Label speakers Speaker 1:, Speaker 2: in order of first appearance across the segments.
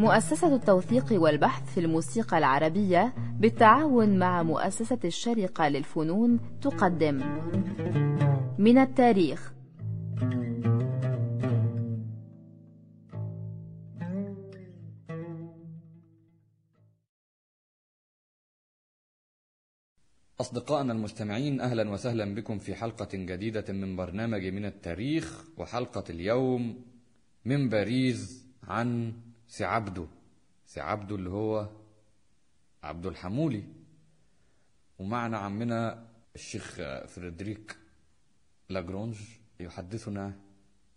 Speaker 1: مؤسسة التوثيق والبحث في الموسيقى العربية بالتعاون مع مؤسسة الشرقة للفنون تقدم. من التاريخ.
Speaker 2: أصدقائنا المستمعين أهلا وسهلا بكم في حلقة جديدة من برنامج من التاريخ وحلقة اليوم من باريس عن سي عبده سي عبده اللي هو عبد الحمولي. ومعنا عمنا الشيخ فريدريك لاجرونج يحدثنا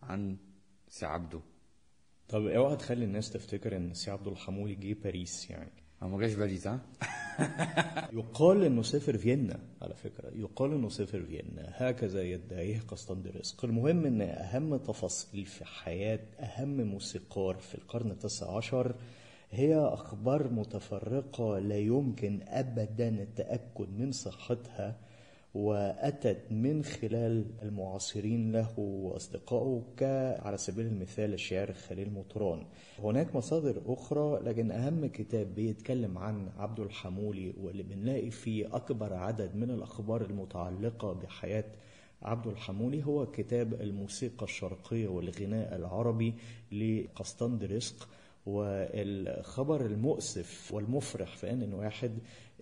Speaker 2: عن سعبدو
Speaker 3: طب اوعى تخلي الناس تفتكر ان سي عبد الحمولي جه باريس يعني.
Speaker 2: ما جاش باريس
Speaker 3: يقال إنه سافر فيينا على فكرة. يقال إنه سافر فيينا. هكذا يدعيه قسطندي رزق المهم إن أهم تفاصيل في حياة أهم موسيقار في القرن التاسع عشر هي أخبار متفرقة لا يمكن ابدا التأكد من صحتها. وأتت من خلال المعاصرين له وأصدقائه على سبيل المثال الشاعر خليل مطران. هناك مصادر أخرى لكن أهم كتاب بيتكلم عن عبد الحمولي واللي بنلاقي فيه أكبر عدد من الأخبار المتعلقة بحياة عبد الحمولي هو كتاب الموسيقى الشرقية والغناء العربي لقسطندرسق والخبر المؤسف والمفرح في آن واحد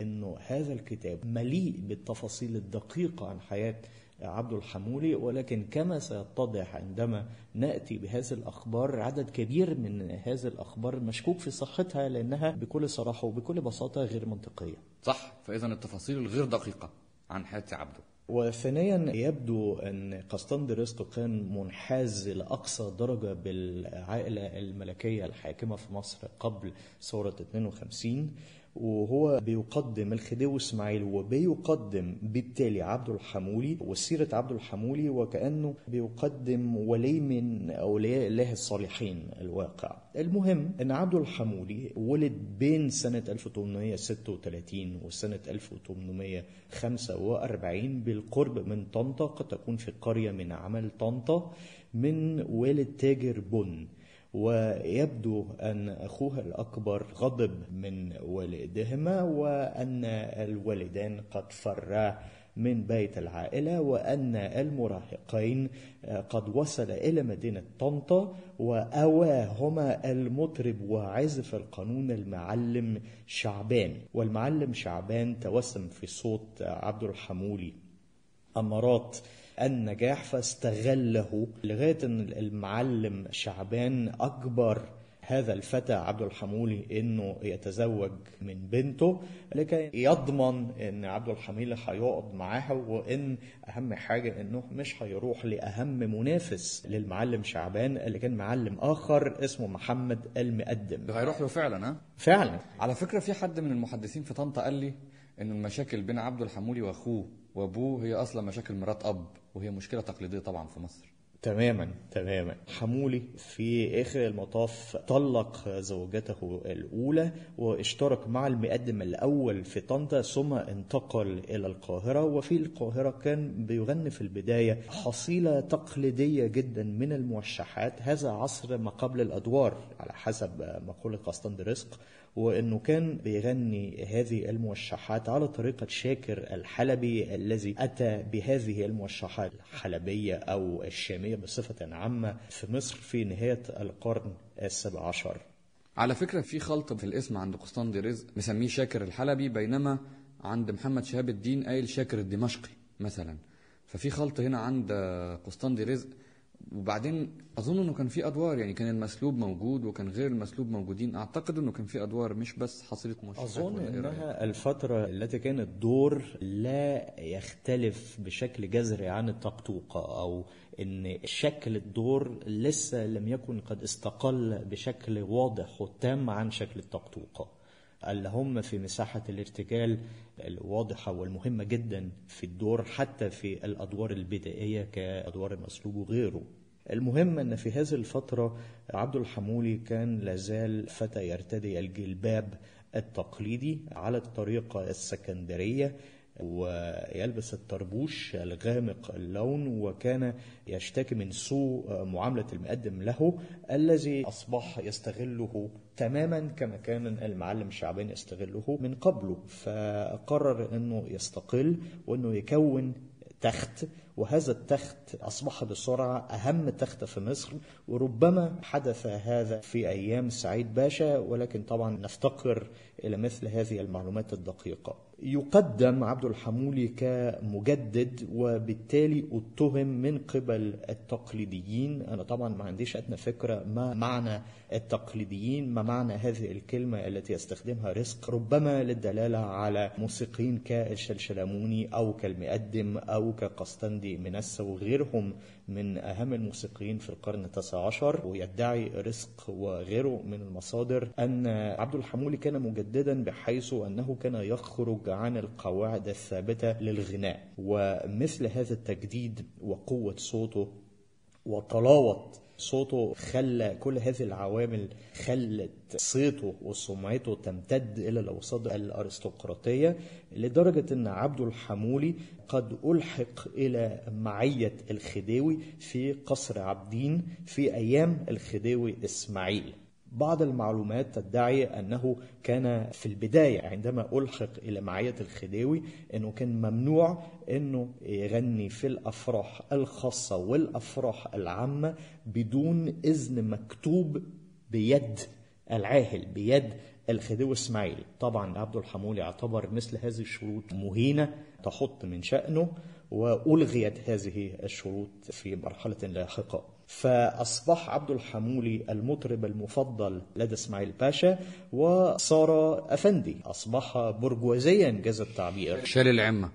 Speaker 3: إنه هذا الكتاب مليء بالتفاصيل الدقيقة عن حياة عبد الحمولي ولكن كما سيتضح عندما نأتي بهذه الأخبار عدد كبير من هذه الأخبار مشكوك في صحتها لأنها بكل صراحة وبكل بساطة غير منطقية.
Speaker 2: صح فاذا التفاصيل الغير دقيقة عن حياة عبده.
Speaker 3: وثانيا يبدو أن قسطندرسق كان منحاز لأقصى درجة بالعائلة الملكية الحاكمة في مصر قبل ثورة 52 وهو بيقدم الخديوي إسماعيل وبيقدم بالتالي عبد الحمولي وسيرة عبد الحمولي وكأنه بيقدم ولي من أولياء الله الصالحين الواقع. المهم أن عبد الحمولي ولد بين سنة 1836 وسنة 1845 بالقرب من طنطا قد تكون في قرية من عمل طنطا من والد تاجر بن. ويبدو أن أخوها الأكبر غضب من والدهما وأن الوالدان قد فرا من بيت العائلة وأن المراهقين قد وصل إلى مدينة طنطا وأواهما المطرب وعزف القانون المعلم شعبان. والمعلم شعبان توسم في صوت عبد الحمولي أمارات النجاح فاستغله لغاية أن المعلم شعبان أجبر هذا الفتى عبد الحمولي إنه يتزوج من بنته لكي يضمن إن عبد الحمولي هيقعد معاها وإن أهم حاجة إنه مش هيروح لأهم منافس للمعلم شعبان اللي كان معلم آخر اسمه محمد المقدم.
Speaker 2: هيروح له فعلا ها؟
Speaker 3: فعلا.
Speaker 2: على فكرة في حد من المحدثين في طنطا قال لي إن المشاكل بين عبد الحمولي وأخوه وأبوه هي أصلا مشاكل مرات أب. وهي مشكلة تقليدية طبعا في مصر.
Speaker 3: تماما تماما. حمولي في آخر المطاف طلق زوجته الأولى واشترك مع المقدم الأول في طنطا ثم انتقل إلى القاهرة. وفي القاهرة كان بيغني في البداية حصيلة تقليدية جدا من الموشحات. هذا عصر ما قبل الأدوار على حسب مقوله قسطندرسق وأنه كان بيغني هذه الموشحات على طريقة شاكر الحلبي الذي أتى بهذه الموشحات الحلبية أو الشامية بصفة عامة في مصر في نهاية القرن السابع عشر.
Speaker 2: على فكرة في خلط في الاسم عند قسطندي رزق مسميه شاكر الحلبي بينما عند محمد شهاب الدين قايل شاكر الدمشقي مثلا ففي خلط هنا عند قسطندي رزق وبعدين أظن إنه كان في أدوار يعني كان المسلوب موجود وكان غير المسلوب موجودين. أعتقد إنه كان في أدوار مش بس حصيله موشحات
Speaker 3: أظن إنها الفترة التي كان الدور لا يختلف بشكل جذري عن الطقطوقه أو إن شكل الدور لسه لم يكن قد استقل بشكل واضح وتام عن شكل الطقطوقه اللي هم في مساحة الارتجال الواضحة والمهمة جدا في الدور حتى في الأدوار البدائية كأدوار المسلوب وغيره. المهم أن في هذه الفترة عبد الحمولي كان لازال فتى يرتدي الجلباب التقليدي على الطريقة السكندرية ويلبس الطربوش الغامق اللون وكان يشتكي من سوء معاملة المقدم له الذي أصبح يستغله تماما كما كان المعلم الشعباني يستغله من قبله. فقرر أنه يستقل وأنه يكون تخت وهذا التخت أصبح بسرعة أهم تخت في مصر وربما حدث هذا في أيام سعيد باشا ولكن طبعا نفتقر إلى مثل هذه المعلومات الدقيقة. يقدم عبد الحمولي كمجدد وبالتالي اتهم من قبل التقليديين. أنا طبعا ما عنديش أدنى فكرة ما معنى التقليديين ما معنى هذه الكلمة التي يستخدمها رزق؟ ربما للدلالة على موسيقيين كالشلشلاموني أو كالمقدم أو كقسطندي منسى وغيرهم من أهم الموسيقيين في القرن التاسع عشر. ويدعي رزق وغيره من المصادر أن عبد الحمولي كان مجددا بحيث أنه كان يخرج عن القواعد الثابتة للغناء. ومثل هذا التجديد وقوة صوته وطلاوة صوته خلى كل هذه العوامل خلت صيته وسمعته تمتد إلى الأوساط الأرستقراطية لدرجة أن عبد الحمولي قد ألحق إلى معية الخديوي في قصر عابدين في أيام الخديوي إسماعيل. بعض المعلومات تدعي أنه كان في البداية عندما ألحق إلى معية الخديوي أنه كان ممنوع أنه يغني في الأفراح الخاصة والأفراح العامة بدون إذن مكتوب بيد العاهل بيد الخديوي إسماعيل طبعا عبد الحمولي اعتبر مثل هذه الشروط مهينة تحط من شأنه وألغيت هذه الشروط في مرحلة لاحقة. فأصبح عبد الحمولي المطرب المفضل لدى إسماعيل باشا وصار أفندي. أصبح برجوازيا جاز التعبير.
Speaker 2: شال العمة.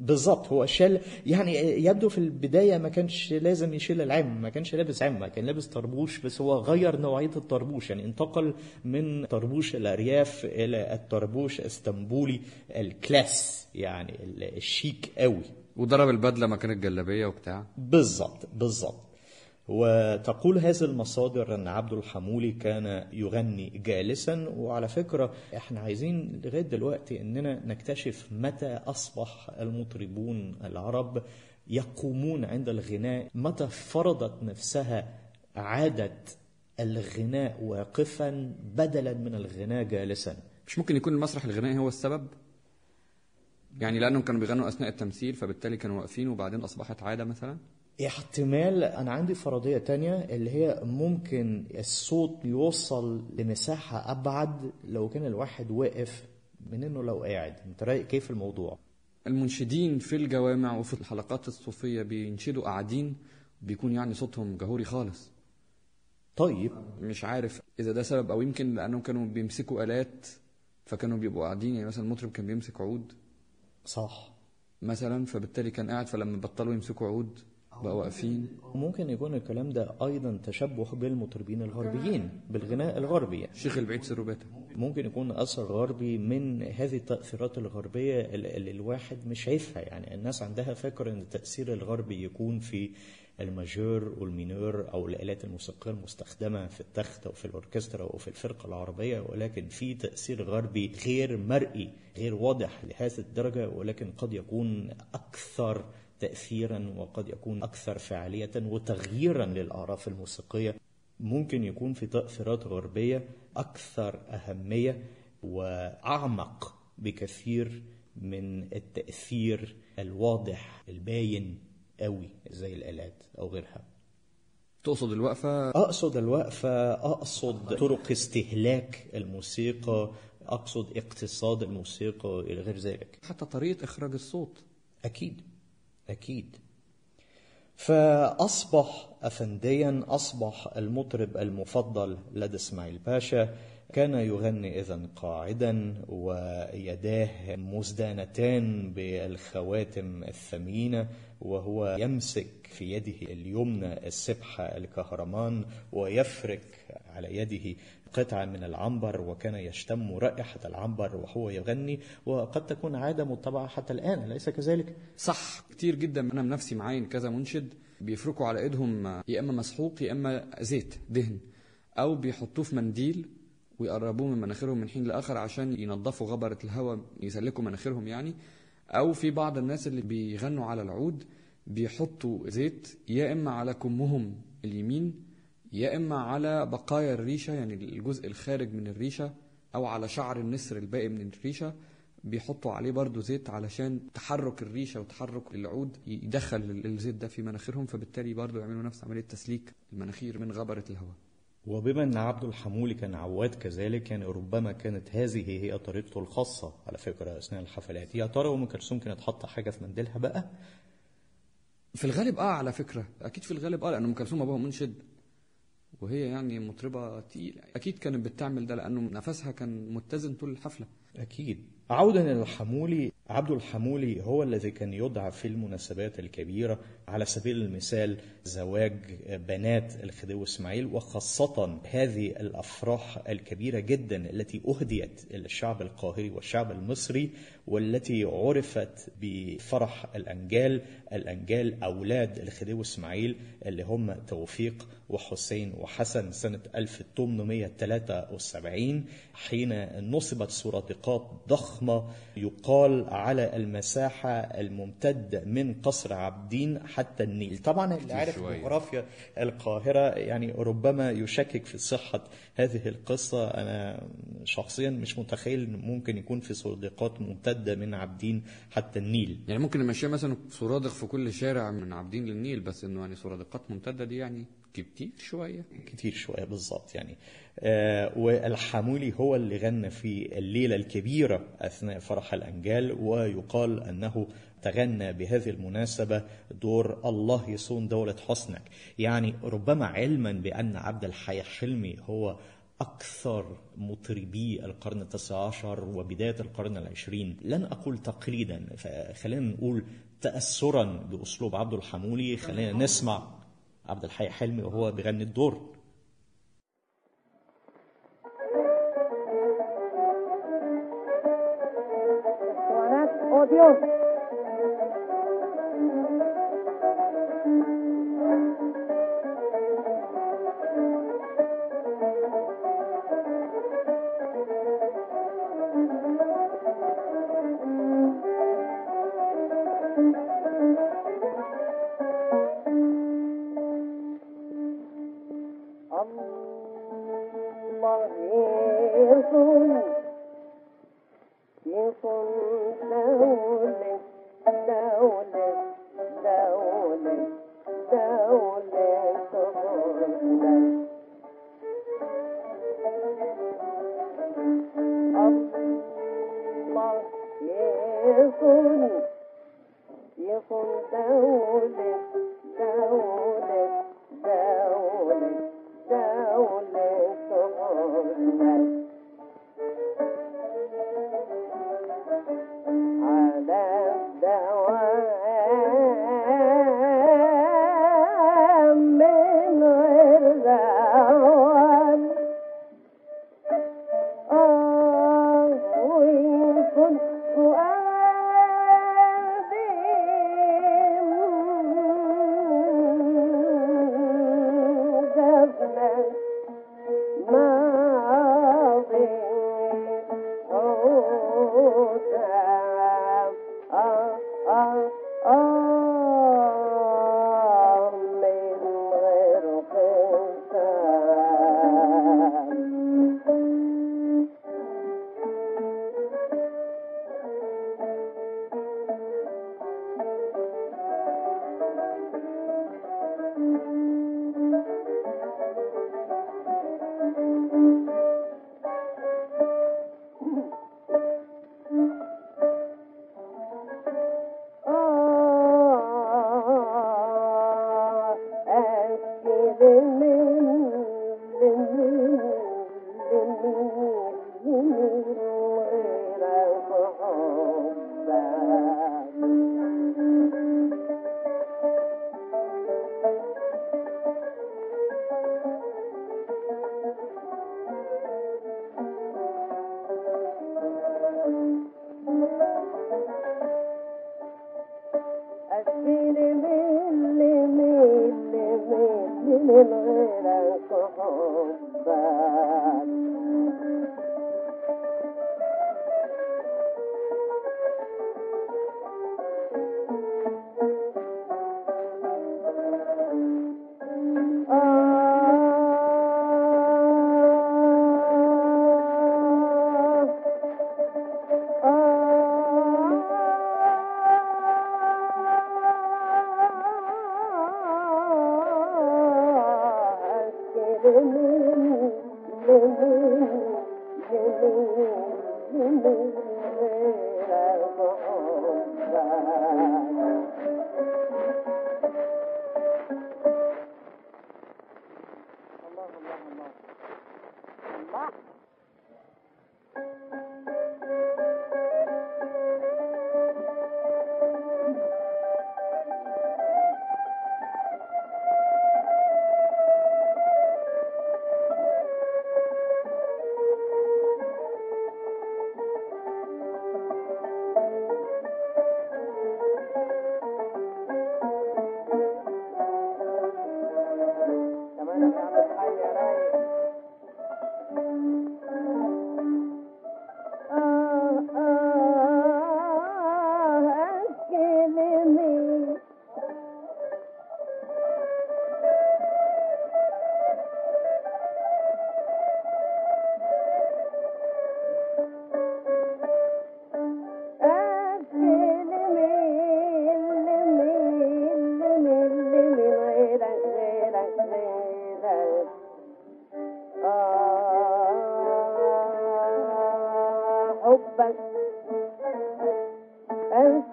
Speaker 3: بالظبط هو شال يعني يبدو في البداية ما كانش لازم يشيل العم ما كانش لابس عمة كان لابس طربوش بس هو غير نوعية الطربوش يعني انتقل من طربوش الأرياف إلى الطربوش اسطنبولي الكلاس يعني الشيك قوي.
Speaker 2: وضرب البدلة مكان الجلابية وبتاع.
Speaker 3: بالظبط بالظبط وتقول هذه المصادر أن عبد الحمولي كان يغني جالسا وعلى فكرة إحنا عايزين لغاية دلوقتي إننا نكتشف متى أصبح المطربون العرب يقومون عند الغناء متى فرضت نفسها عاده الغناء واقفا بدلا من الغناء جالسا.
Speaker 2: مش ممكن يكون المسرح الغنائي هو السبب؟ يعني لأنهم كانوا بيغنوا أثناء التمثيل فبالتالي كانوا واقفين وبعدين أصبحت عادة مثلا؟
Speaker 3: احتمال أنا عندي فرضية تانية اللي هي ممكن الصوت يوصل لمساحة أبعد لو كان الواحد واقف من إنه لو قاعد. أنت رأيك كيف الموضوع؟
Speaker 2: المنشدين في الجوامع وفي الحلقات الصوفية بينشدوا قاعدين بيكون يعني صوتهم جهوري خالص.
Speaker 3: طيب.
Speaker 2: مش عارف إذا ده سبب أو يمكن لأنهم كانوا بيمسكوا آلات فكانوا بيبقوا قاعدين يعني مثلا المطرب كان بيمسك عود.
Speaker 3: صح.
Speaker 2: مثلا فبالتالي كان قاعد فلما بطلوا يمسكوا عود بقوا واقفين
Speaker 3: ممكن يكون الكلام ده أيضا تشبه بالمطربين الغربيين بالغناء الغربي يعني.
Speaker 2: الشيخ البعيد سروباتا
Speaker 3: ممكن يكون أثر غربي من هذه التأثيرات الغربية اللي الواحد مش شايفها يعني. الناس عندها فكره إن التأثير الغربي يكون في الماجور والمينور أو الآلات الموسيقية المستخدمة في التخت أو في الأوركسترا أو في الفرقة العربية ولكن في تأثير غربي غير مرئي غير واضح لهذه الدرجة ولكن قد يكون أكثر تاثيرا وقد يكون أكثر فعاليه وتغييرا للأعراف الموسيقية. ممكن يكون في تأثيرات غربية أكثر أهمية وأعمق بكثير من التأثير الواضح الباين قوي زي الآلات أو غيرها.
Speaker 2: تقصد الوقفة؟
Speaker 3: أقصد الوقفة أقصد طرق استهلاك الموسيقى أقصد اقتصاد الموسيقى إلى غير ذلك.
Speaker 2: حتى طريقة إخراج الصوت.
Speaker 3: أكيد. أكيد. فأصبح افنديا أصبح المطرب المفضل لدى إسماعيل باشا. كان يغني اذا قاعدا ويداه مزدانتان بالخواتم الثمينة وهو يمسك في يده اليمنى السبحه الكهرمان ويفرك على يده قطعة من العنبر وكان يشتم رائحة العنبر وهو يغني وقد تكون عادة متبعة حتى الآن أليس كذلك؟
Speaker 2: صح كتير جدا أنا بنفسي معاين كذا منشد بيفركوا على إيدهم يا إما مسحوق يا إما زيت دهن أو بيحطوه في منديل ويقربوه من مناخيرهم من حين لآخر عشان ينظفوا غبرة الهواء يسلكوا مناخيرهم يعني أو في بعض الناس اللي بيغنوا على العود بيحطوا زيت يا إما على كمهم اليمين يا إما على بقايا الريشة يعني الجزء الخارج من الريشة أو على شعر النسر الباقي من الريشة بيحطوا عليه برضو زيت علشان تحرك الريشة وتحرك العود يدخل الزيت ده في مناخيرهم فبالتالي برضو يعملوا نفس عملية تسليك المناخير من غبرة الهواء.
Speaker 3: وبما إن عبد الحمولي كان عواد كذلك يعني ربما كانت هذه هي طريقته الخاصة على فكرة أثناء الحفلات. يا ترى أم كلثوم كانت حاطة حاجة في منديلها بقى؟
Speaker 2: في الغالب آه على فكرة. أكيد في الغالب آه لأن أم كلثوم أبوها منشد. وهي يعني مطربة تقيلة. أكيد كانت بتعمل ده لأنه نفسها كان متزن طول الحفلة.
Speaker 3: أكيد. عودا إلى الحمولي عبد الحمولي هو الذي كان يدعى في المناسبات الكبيرة على سبيل المثال زواج بنات الخديوي إسماعيل وخاصة هذه الأفراح الكبيرة جدا التي أهديت للشعب القاهري والشعب المصري والتي عرفت بفرح الأنجال الأنجال أولاد الخديوي إسماعيل اللي هم توفيق وحسين وحسن سنة 1873 حين نصبت سرادقات ضخمة يقال على المساحة الممتدة من قصر عابدين حتى النيل. طبعا اللي عارف جغرافيا القاهرة يعني ربما يشكك في صحة هذه القصة. أنا شخصيا مش متخيل ممكن يكون في سرادقات ممتدة من عابدين حتى النيل.
Speaker 2: يعني ممكن نمشيها مثلا سرادق في كل شارع من عابدين للنيل بس إنه يعني سرادقات ممتدة دي يعني كتير شوية.
Speaker 3: كتير شوية بالظبط يعني. آه والحمولي هو اللي غنى في الليلة الكبيرة أثناء فرح الأنجال ويقال أنه تغنى بهذه المناسبة دور الله يصون دولة حسنك. يعني ربما علما بأن عبد الحي حلمي هو أكثر مطربي القرن التاسع عشر وبداية القرن العشرين. لن أقول تقليدا فخلينا نقول تأثرا بأسلوب عبد الحمولي خلينا نسمع عبد الحي حلمي وهو بيغني الدور
Speaker 4: ¡Oh, Dios!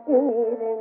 Speaker 4: Oh.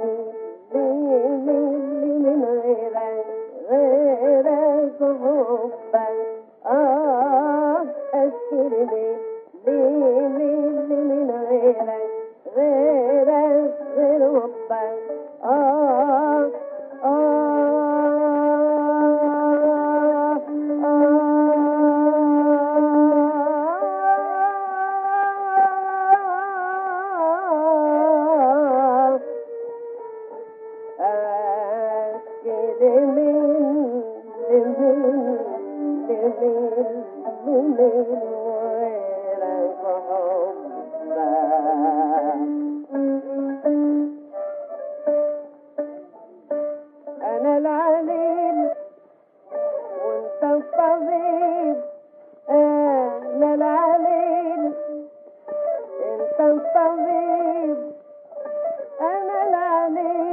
Speaker 4: ಮನೆ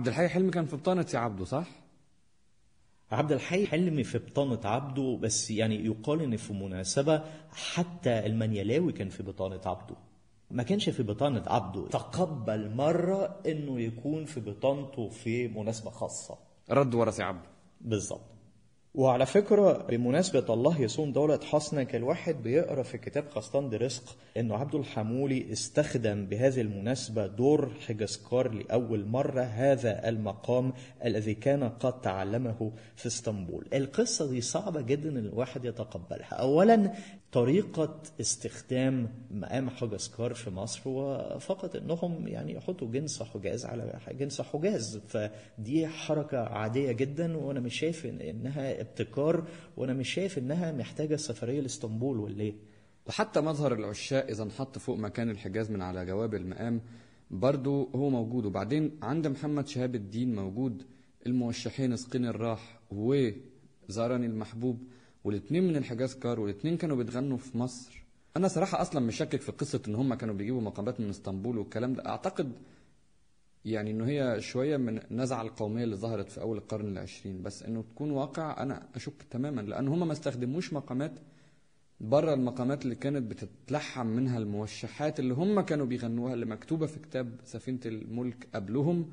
Speaker 2: عبد الحي حلمي كان في بطانة يا عبده صح؟
Speaker 3: عبد الحي حلمي في بطانة عبده بس يعني يقال إن في مناسبة حتى المنيلاوي كان في بطانة عبده. ما كانش في بطانة عبده تقبل مرة إنه يكون في بطانته في مناسبة خاصة.
Speaker 2: رد ورث يا عبده.
Speaker 3: بالظبط وعلى فكرة بمناسبة الله يصون دولة حسنة كان الواحد بيقرأ في كتاب دي رزق إنه عبد الحمولي استخدم بهذه المناسبة دور حجسكار لأول مرة هذا المقام الذي كان قد تعلمه في إسطنبول. القصة دي صعبة جدا الواحد يتقبلها. أولا طريقة استخدام مقام حجسكار في مصر هو فقط إنهم يعني يحطوا جنس حجاز على جنس حجاز. فدي حركة عادية جدا وأنا مش شايف إنها ابتكار وأنا مش شايف إنها محتاجة سفرية لإسطنبول ولا إيه؟
Speaker 2: وحتى مظهر العشاق إذا انحط فوق مكان الحجاز من على جواب المقام برضو هو موجود. وبعدين عند محمد شهاب الدين موجود الموشحين اسقني الراح وزارني المحبوب والاثنين من الحجاز كار والاثنين كانوا بيتغنوا في مصر. أنا صراحة أصلا مشكك في قصة إن هم كانوا بيجيبوا مقامات من إسطنبول والكلام ده. أعتقد يعني إنه هي شوية من النزعه القومية اللي ظهرت في أول القرن العشرين بس إنه تكون واقع أنا أشك تماما لأن هم ما استخدموش مقامات بره المقامات اللي كانت بتتلحم منها الموشحات اللي هم كانوا بيغنوها اللي مكتوبة في كتاب سفينة الملك قبلهم.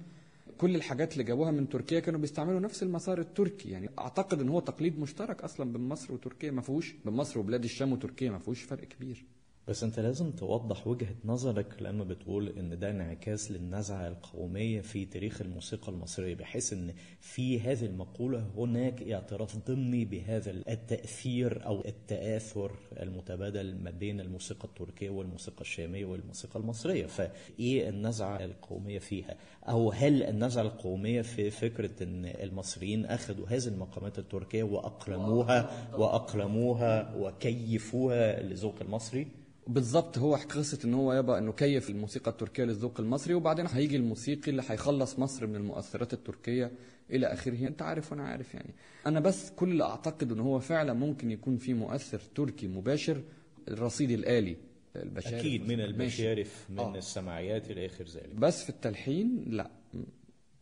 Speaker 2: كل الحاجات اللي جابوها من تركيا كانوا بيستعملوا نفس المسار التركي يعني أعتقد إن هو تقليد مشترك أصلا بين مصر وتركيا ما فيهوش بين مصر وبلاد الشام وتركيا ما فيهوش فرق كبير.
Speaker 3: بس انت لازم توضح وجهة نظرك لما بتقول إن ده انعكاس للنزعة القومية في تاريخ الموسيقى المصرية بحيث إن في هذه المقولة هناك اعتراف ضمني بهذا التأثير أو التآثر المتبادل ما بين الموسيقى التركية والموسيقى الشامية والموسيقى المصرية. فإيه النزعة القومية فيها؟ أو هل النزعة القومية في فكرة إن المصريين أخذوا هذه المقامات التركية وأقلموها وأقلموها وكيفوها للذوق المصري؟
Speaker 2: بالظبط هو قصة إن هو يبقى إنه كيف الموسيقى التركية للذوق المصري وبعدين هيجي الموسيقي اللي هيخلص مصر من المؤثرات التركية إلى آخره. أنت عارف وأنا عارف يعني. أنا بس كل اللي أعتقد إن هو فعلا ممكن يكون في مؤثر تركي مباشر الرصيد الآلي البشارف
Speaker 3: أكيد من
Speaker 2: ماشي.
Speaker 3: المشارف من
Speaker 2: آه.
Speaker 3: السماعيات إلى آخر ذلك.
Speaker 2: بس في التلحين لا.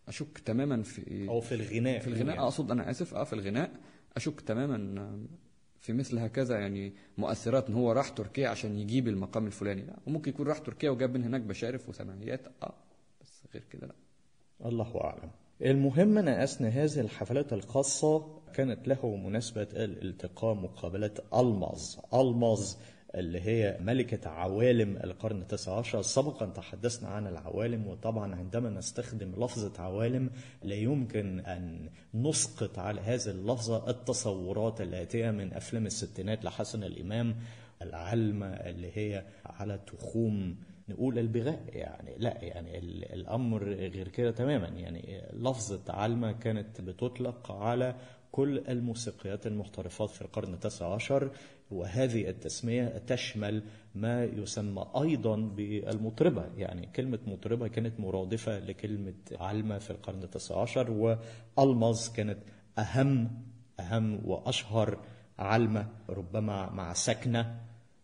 Speaker 2: أشك تماما في
Speaker 3: أو في الغناء
Speaker 2: في الغناء.
Speaker 3: يعني.
Speaker 2: أقصد أنا آسف آه في الغناء. أشك تماما في مثل هكذا يعني مؤثرات إن هو راح تركيا عشان يجيب المقام الفلاني. لا وممكن يكون راح تركيا وجاب من هناك بشارف وسماعيات آه بس غير كده لا.
Speaker 3: الله أعلم. المهم أن أثناء هذه الحفلات الخاصة كانت له مناسبة الالتقاء مقابلة ألماظ. ألماظ. اللي هي ملكة عوالم القرن التاسع عشر. سبقا تحدثنا عن العوالم وطبعا عندما نستخدم لفظة عوالم لا يمكن أن نسقط على هذه اللفظة. التصورات الآتية من أفلام الستينات لحسن الإمام العلمة اللي هي على تخوم نقول البغاء. يعني لا يعني ال- الأمر غير كده تماما. يعني لفظة علمه كانت بتطلق على كل الموسيقيات المحترفات في القرن التاسع عشر. وهذه التسمية تشمل ما يسمى أيضا بالمطربة. يعني كلمة مطربة كانت مرادفة لكلمة علمة في القرن التاسع عشر والمظ كانت أهم أهم وأشهر علمة ربما مع سكنة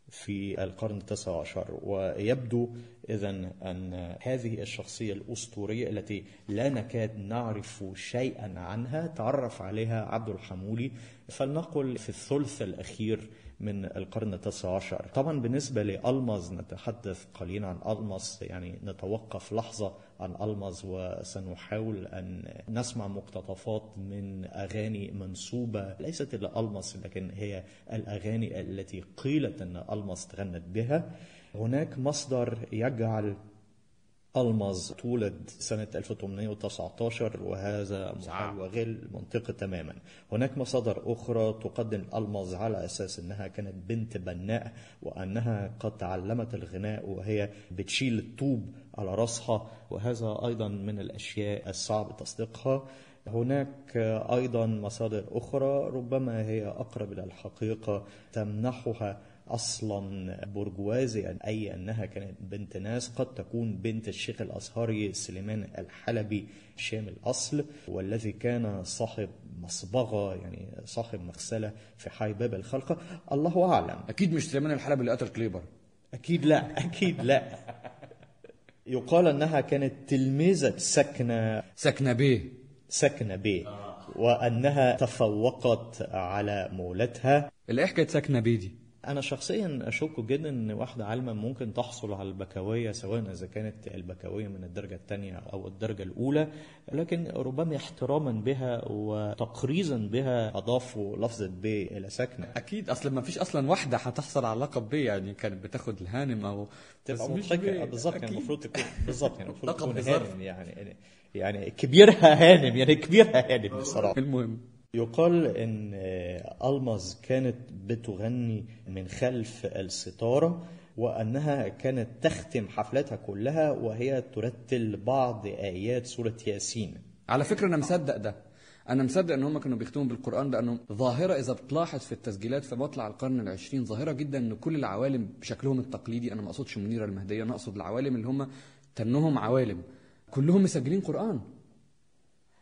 Speaker 3: في القرن التاسع عشر. ويبدو إذا أن هذه الشخصية الأسطورية التي لا نكاد نعرف شيئا عنها تعرف عليها عبد الحمولي فلنقل في الثلث الأخير من القرن التاسع عشر. طبعا بالنسبة لألمز نتحدث قليلا عن ألمز يعني نتوقف لحظة عن ألمز وسنحاول أن نسمع مقتطفات من أغاني منسوبة ليست إلى لكن هي الأغاني التي قيلت أن ألمز تغنت بها. هناك مصدر يجعل ألمز تولد سنة 1819 وهذا محال وغير منطقي تماما. هناك مصادر أخرى تقدم ألمز على أساس أنها كانت بنت بناء وأنها قد تعلمت الغناء وهي بتشيل الطوب على رأسها وهذا أيضا من الأشياء الصعب تصديقها. هناك أيضا مصادر أخرى ربما هي أقرب إلى الحقيقة تمنحها أصلا برجوازيا أي أنها كانت بنت ناس قد تكون بنت الشيخ الأزهري سليمان الحلبي شام الأصل والذي كان صاحب مصبغة يعني صاحب مغسلة في حي باب الخلقه الله أعلم.
Speaker 2: أكيد مش سليمان الحلبي اللي قتل كليبر.
Speaker 3: أكيد لا أكيد لا. يقال أنها كانت تلميذة سكنة.
Speaker 2: سكنة بيه.
Speaker 3: سكنة بيه. وأنها تفوقت على مولتها.
Speaker 2: اللي حكاية سكنة بيه دي؟
Speaker 3: أنا شخصيا أشك جدا إن واحدة عالمة ممكن تحصل على البكالوريا سواء إذا كانت البكالوريا من الدرجة الثانية أو الدرجة الأولى لكن ربما احتراما بها وتقريزا بها أضافوا لفظة بي إلى سكنة
Speaker 2: أكيد اصل ما فيش أصلا واحدة هتحصل على لقب بيه يعني كانت بتاخد الهانم أو
Speaker 3: تبقى
Speaker 2: بيه.
Speaker 3: بالظبط يعني. المفروض تكون بالظبط يعني المفروض تكون. هانم يعني يعني كبيرها هانم يعني كبيرها هانم بصراحة
Speaker 2: المهم
Speaker 3: يقال إن المز كانت بتغني من خلف الستارة وأنها كانت تختم حفلاتها كلها وهي ترتل بعض آيات سورة ياسين.
Speaker 2: على فكرة أنا مصدق ده. أنا مصدق إن هم كانوا بيختموا بالقرآن لأنه ظاهرة إذا بتلاحظ في التسجيلات في مطلع القرن العشرين ظاهرة جدا إن كل العوالم بشكلهم التقليدي أنا ما أقصدش منيرة المهدية أنا أقصد العوالم اللي هم تنهم عوالم كلهم مسجلين قرآن.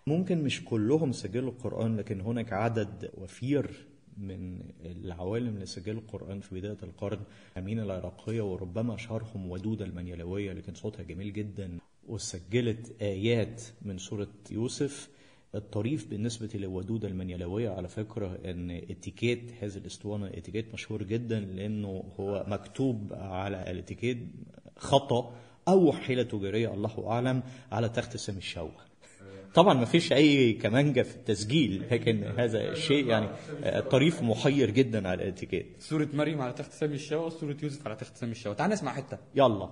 Speaker 3: ممكن مش كلهم سجلوا القرآن لكن هناك عدد وفير من العوالم اللي سجلوا القرآن في بداية القرن. أمين العراقية وربما أشهرهم ودودة المنيلوية كان صوتها جميل جدا. وسجلت آيات من سورة يوسف. الطريف بالنسبة لودودة المنيلوية على فكرة أن اتيكيت هذه الأسطوانة اتيكيت مشهور جدا لأنه هو مكتوب على الاتيكيت خطأ أو حيلة تجارية الله أعلم على تخت سامي الشوه طبعا ما فيش أي كمانجا في التسجيل لكن هذا الشيء يعني طريف محير جدا على الاتيكيت
Speaker 2: سورة مريم على تخت سامي الشوا وسورة يوسف على تخت سامي الشوا تعال نسمع حتة.
Speaker 3: يلا.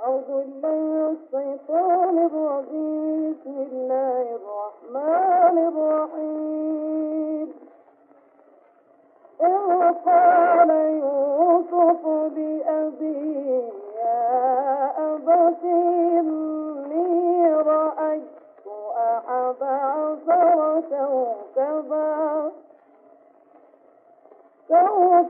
Speaker 5: أعوذ بالله من الشيطان الرجيم. بسم الله الرحمن الرحيم. إذ قال يوسف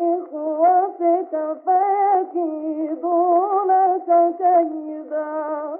Speaker 5: إخوتك فيكيدوا لك كيدا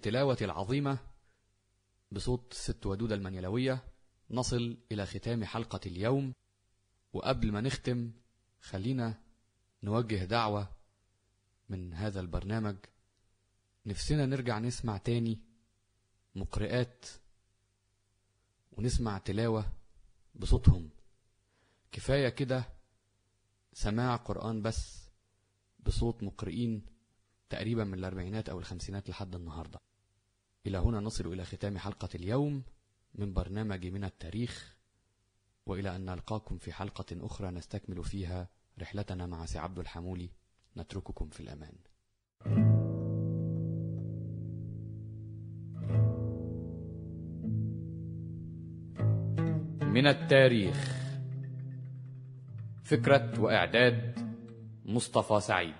Speaker 2: التلاوة العظيمة بصوت الست ودودة المنيلوية نصل إلى ختام حلقة اليوم وقبل ما نختم خلينا نوجه دعوة من هذا البرنامج. نفسنا نرجع نسمع تاني مقرئات ونسمع تلاوة بصوتهم. كفاية كده سماع قرآن بس بصوت مقرئين تقريبا من الأربعينات أو الخمسينات لحد النهاردة. إلى هنا نصل إلى ختام حلقة اليوم من برنامج من التاريخ وإلى أن نلقاكم في حلقة أخرى نستكمل فيها رحلتنا مع سي عبد الحمولي. نترككم في الأمان. من التاريخ. فكرة وإعداد مصطفى سعيد.